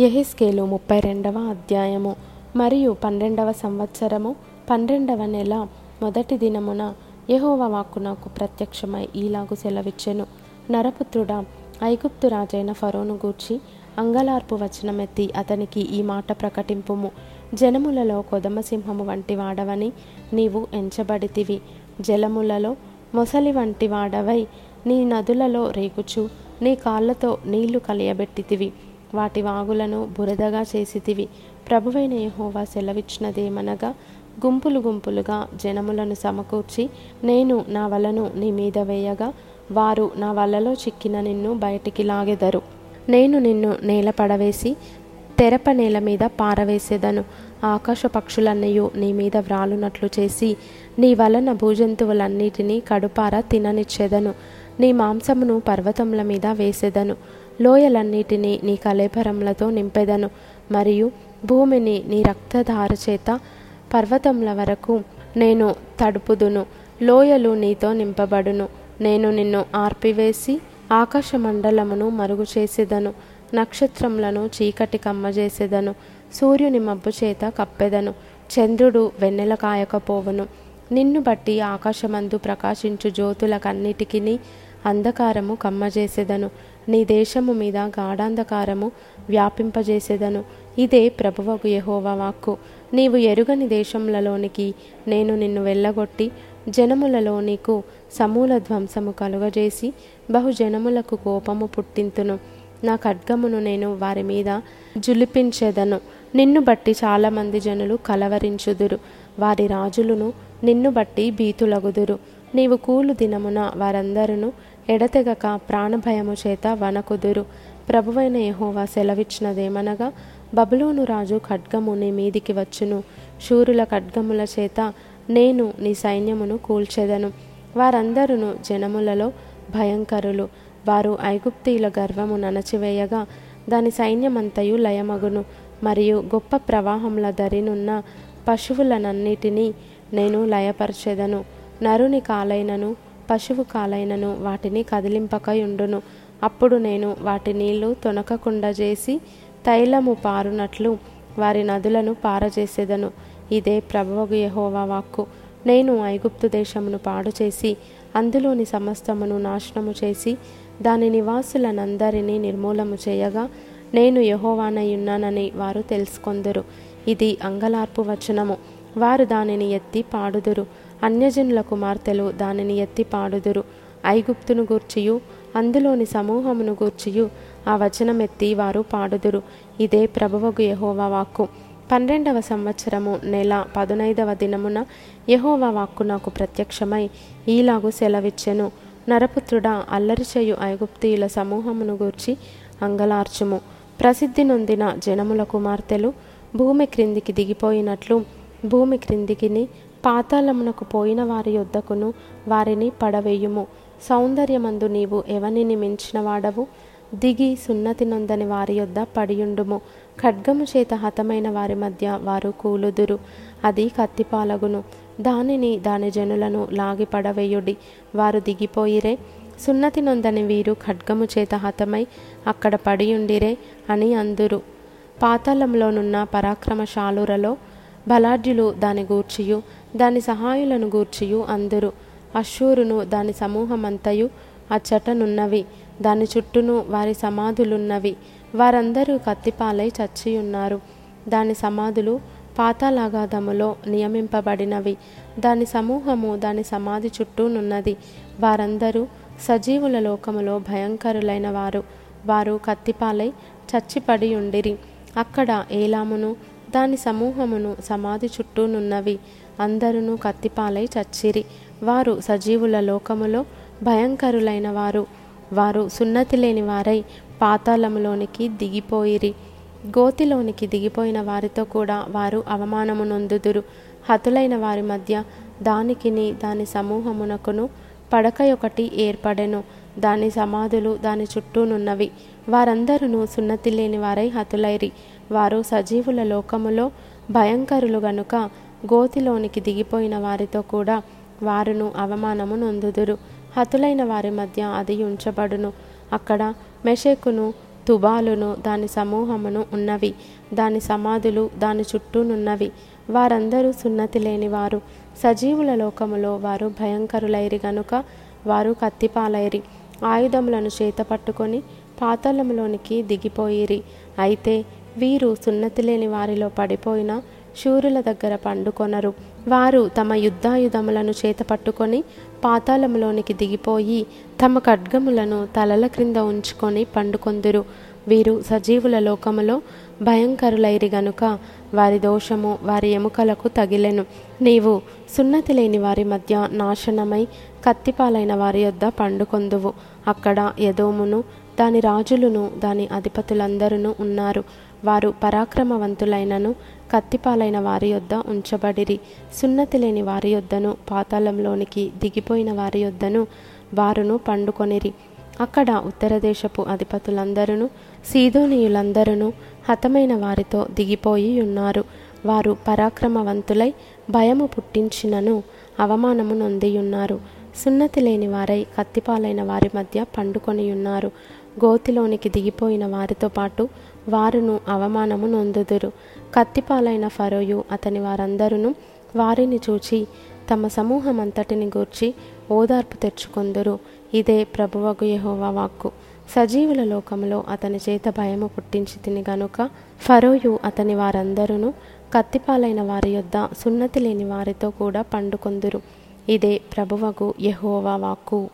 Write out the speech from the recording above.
ఎహిస్కేలు ముప్పై రెండవ అధ్యాయము మరియు పన్నెండవ సంవత్సరము పన్నెండవ నెల మొదటి దినమున యహోవ వాక్కు నాకు ప్రత్యక్షమై ఈలాగు సెలవిచ్చెను. నరపుత్రుడా ఐగుప్తు రాజైన ఫరోను గూర్చి అంగలార్పు వచనమెత్తి అతనికి ఈ మాట ప్రకటింపుము. జనములలో కొదమసింహము వంటి వాడవని నీవు ఎంచబడితివి. జలములలో మొసలి వంటి వాడవై నీ నదులలో రేగుచు నీ కాళ్ళతో నీళ్ళు కలియబెట్టితివి. వాటి వాగులను బురదగా చేసితివి. ప్రభువైన యహోవా సెలవిచ్చినదేమనగా గుంపులు గుంపులుగా జనములను సమకూర్చి నేను నా వలను నీ మీద వేయగా వారు నా వలలో చిక్కిన నిన్ను బయటికి లాగెదరు. నేను నిన్ను నేల పడవేసి తెరప నేల మీద పారవేసేదను. ఆకాశ పక్షులన్నయు నీ మీద వ్రాలునట్లు చేసి నీ వలన భూజంతువులన్నిటినీ కడుపార తిననిచ్చేదను. నీ మాంసమును పర్వతముల మీద వేసేదను. లోయలన్నిటినీ నీ కలేభరములతో నింపెదను మరియు భూమిని నీ రక్తధార చేత పర్వతముల వరకు నేను తడుపుదును. లోయలు నీతో నింపబడును. నేను నిన్ను ఆర్పివేసి ఆకాశ మండలమును మరుగు చేసేదను నక్షత్రములను చీకటి కమ్మజేసేదను. సూర్యుని మబ్బు చేత కప్పెదను. చంద్రుడు వెన్నెల కాయకపోవును. నిన్ను బట్టి ఆకాశమందు ప్రకాశించు జ్యోతులకన్నిటికీ అంధకారము కమ్మజేసేదను. నీ దేశము మీద గాఢాంధకారము వ్యాపింపజేసేదను. ఇదే ప్రభువకు యహోవా వాక్కు. నీవు ఎరుగని దేశములలోనికి నేను నిన్ను వెళ్ళగొట్టి జనములలో నీకు సమూల ధ్వంసము కలుగజేసి బహుజనములకు కోపము పుట్టింతును. నా ఖడ్గమును నేను వారి మీద జులిపించెదను. నిన్ను బట్టి చాలామంది జనులు కలవరించుదురు. వారి రాజులను నిన్ను బట్టి భీతులగుదురు. నీవు కూలు దినమున వారందరూ ఎడతెగక ప్రాణభయము చేత వనకుదురు. ప్రభువైన యహోవా సెలవిచ్చినదేమనగా బబులోను రాజు ఖడ్గము నీ మీదికి వచ్చును. శూరుల ఖడ్గముల చేత నేను నీ సైన్యమును కూల్చెదను. వారందరూ జనములలో భయంకరులు. వారు ఐగుప్తీల గర్వము ననచివేయగా దాని సైన్యమంతయు లయమగును. మరియు గొప్ప ప్రవాహముల దరినున్న పశువులనన్నిటినీ నేను లయపరచెదను. నరుని కాలైనను పశువు కాలైనను వాటిని కదిలింపకయుండును అప్పుడు నేను వాటి నీళ్ళు తొనకకుండా చేసి తైలము పారునట్లు వారి నదులను పారజేసేదను. ఇదే ప్రభువగు యహోవా వాక్కు. నేను ఐగుప్తు దేశమును పాడు చేసి అందులోని సమస్తమును నాశనము చేసి దాని నివాసులనందరినీ నిర్మూలము చేయగా నేను యహోవానయ్యున్నానని వారు తెలుసుకొందురు. ఇది అంగలార్పు వచనము. వారు దానిని ఎత్తి పాడుదురు. అన్యజనుల కుమార్తెలు దానిని ఎత్తి పాడుదురు. ఐగుప్తును గూర్చియు అందులోని సమూహమును గూర్చియు ఆ వచనం ఎత్తి వారు పాడుదురు. ఇదే ప్రభువగు యహోవా వాక్కు. పన్నెండవ సంవత్సరము నెల పదునైదవ దినమున యహోవా వాక్కు నాకు ప్రత్యక్షమై ఈలాగు సెలవిచ్చెను. నరపుత్రుడా అల్లరి చేయు ఐగుప్తీయుల సమూహమును గూర్చి అంగలార్చుము. ప్రసిద్ధి నొందిన జనముల కుమార్తెలు భూమి క్రిందికి దిగిపోయినట్లు భూమి క్రిందికిని పాతాళమునకు పోయిన వారి యొద్దకును వారిని పడవేయుము. సౌందర్యమందు నీవు ఎవనిని మించిన వాడవు దిగి సున్నతి నొందని వారి యొద్ద పడియుండుము. ఖడ్గము చేత హతమైన వారి మధ్య వారు కూలుదురు. అది కత్తిపాలగును. దానిని దాని జనులను లాగి పడవేయుడి. వారు దిగిపోయిరే. సున్నతి నొందని వీరు ఖడ్గము చేత హతమై అక్కడ పడియుండిరే అని అందురు. పాతాళంలోనున్న పరాక్రమశాలురలో బలాఢ్యులు దాని గూర్చియు దాని సహాయులను గూర్చియు అందరు. అశ్షూరును దాని సమూహమంతయు అచ్చటనున్నవి. దాని చుట్టూను వారి సమాధులున్నవి. వారందరూ కత్తిపాలై చచ్చియున్నారు. దాని సమాధులు పాతాలాగాధములో నియమింపబడినవి. దాని సమూహము దాని సమాధి చుట్టూనున్నది. వారందరూ సజీవుల లోకములో భయంకరులైన వారు వారు కత్తిపాలై చచ్చిపడి ఉండిరి అక్కడ ఏలామును దాని సమూహమును సమాధి చుట్టూనున్నవి. అందరును కత్తిపాలై చచ్చిరి. వారు సజీవుల లోకములో భయంకరులైన వారు వారు సున్నతి లేని వారై పాతాళములోనికి దిగిపోయిరి. గోతిలోనికి దిగిపోయిన వారితో కూడా వారు అవమానము నొందుదురు హతులైన వారి మధ్య దానికిని దాని సమూహమునకును పడక ఒకటి ఏర్పడెను. దాని సమాధులు దాని చుట్టూనున్నవి. వారందరూ సున్నతి లేని వారై హతులైరి. వారు సజీవుల లోకములో భయంకరులు గనుక గోతిలోనికి దిగిపోయిన వారితో కూడా వారును అవమానము నొందుదురు. హతులైన వారి మధ్య అది ఉంచబడును. అక్కడ మెషెకును తుబాలును దాని సమూహమును ఉన్నవి. దాని సమాధులు దాని చుట్టూనున్నవి వారందరూ సున్నతి లేనివారు. సజీవుల లోకములో వారు భయంకరులైరి గనుక వారు కత్తిపాలైరి. ఆయుధములను చేత పట్టుకొని పాతాళములోనికి దిగిపోయిరి. అయితే వీరు సున్నతి లేని వారిలో పడిపోయిన శూరుల దగ్గర పండుకొనరు. వారు తమ యుద్ధాయుధములను చేత పట్టుకొని పాతాళములోనికి దిగిపోయి తమ ఖడ్గములను తలల క్రింద ఉంచుకొని పండుకొందురు. వీరు సజీవుల లోకములో భయంకరులైరి గనుక వారి దోషము వారి ఎముకలకు తగిలెను. నీవు సున్నతి లేని వారి మధ్య నాశనమై కత్తిపాలైన వారి యొద్ద పండుకొందువు. అక్కడ యదోమును దాని రాజులను దాని అధిపతులందరూ ఉన్నారు. వారు పరాక్రమవంతులైనను కత్తిపాలైన వారి యొద్ద ఉంచబడిరి. సున్నతి లేని వారి యొద్దను పాతాళంలోనికి దిగిపోయిన వారి యొద్దను వారును పండుకొనిరి. అక్కడ ఉత్తర దేశపు అధిపతులందరూ సీదోనీయులందరూ హతమైన వారితో దిగిపోయి ఉన్నారు. వారు పరాక్రమవంతులై భయము పుట్టించినను అవమానము నొందియున్నారు సున్నతి లేని వారై కత్తిపాలైన వారి మధ్య పండుకొని ఉన్నారు. గోతిలోనికి దిగిపోయిన వారితో పాటు వారును అవమానము నొందుదురు. కత్తిపాలైన ఫరోయు అతని వారందరూ వారిని చూచి తమ సమూహమంతటిని గూర్చి ఓదార్పు తెచ్చుకొందురు. ఇదే ప్రభువగు యహోవా వాక్కు. సజీవుల లోకంలో అతని చేత భయము పుట్టించి తిని గనుక ఫరోయు అతని వారందరూ కత్తిపాలైన వారి యొద్ద సున్నతి లేని వారితో కూడా పండుకొందురు. ఇదే ప్రభువగు యహోవా వాక్కు.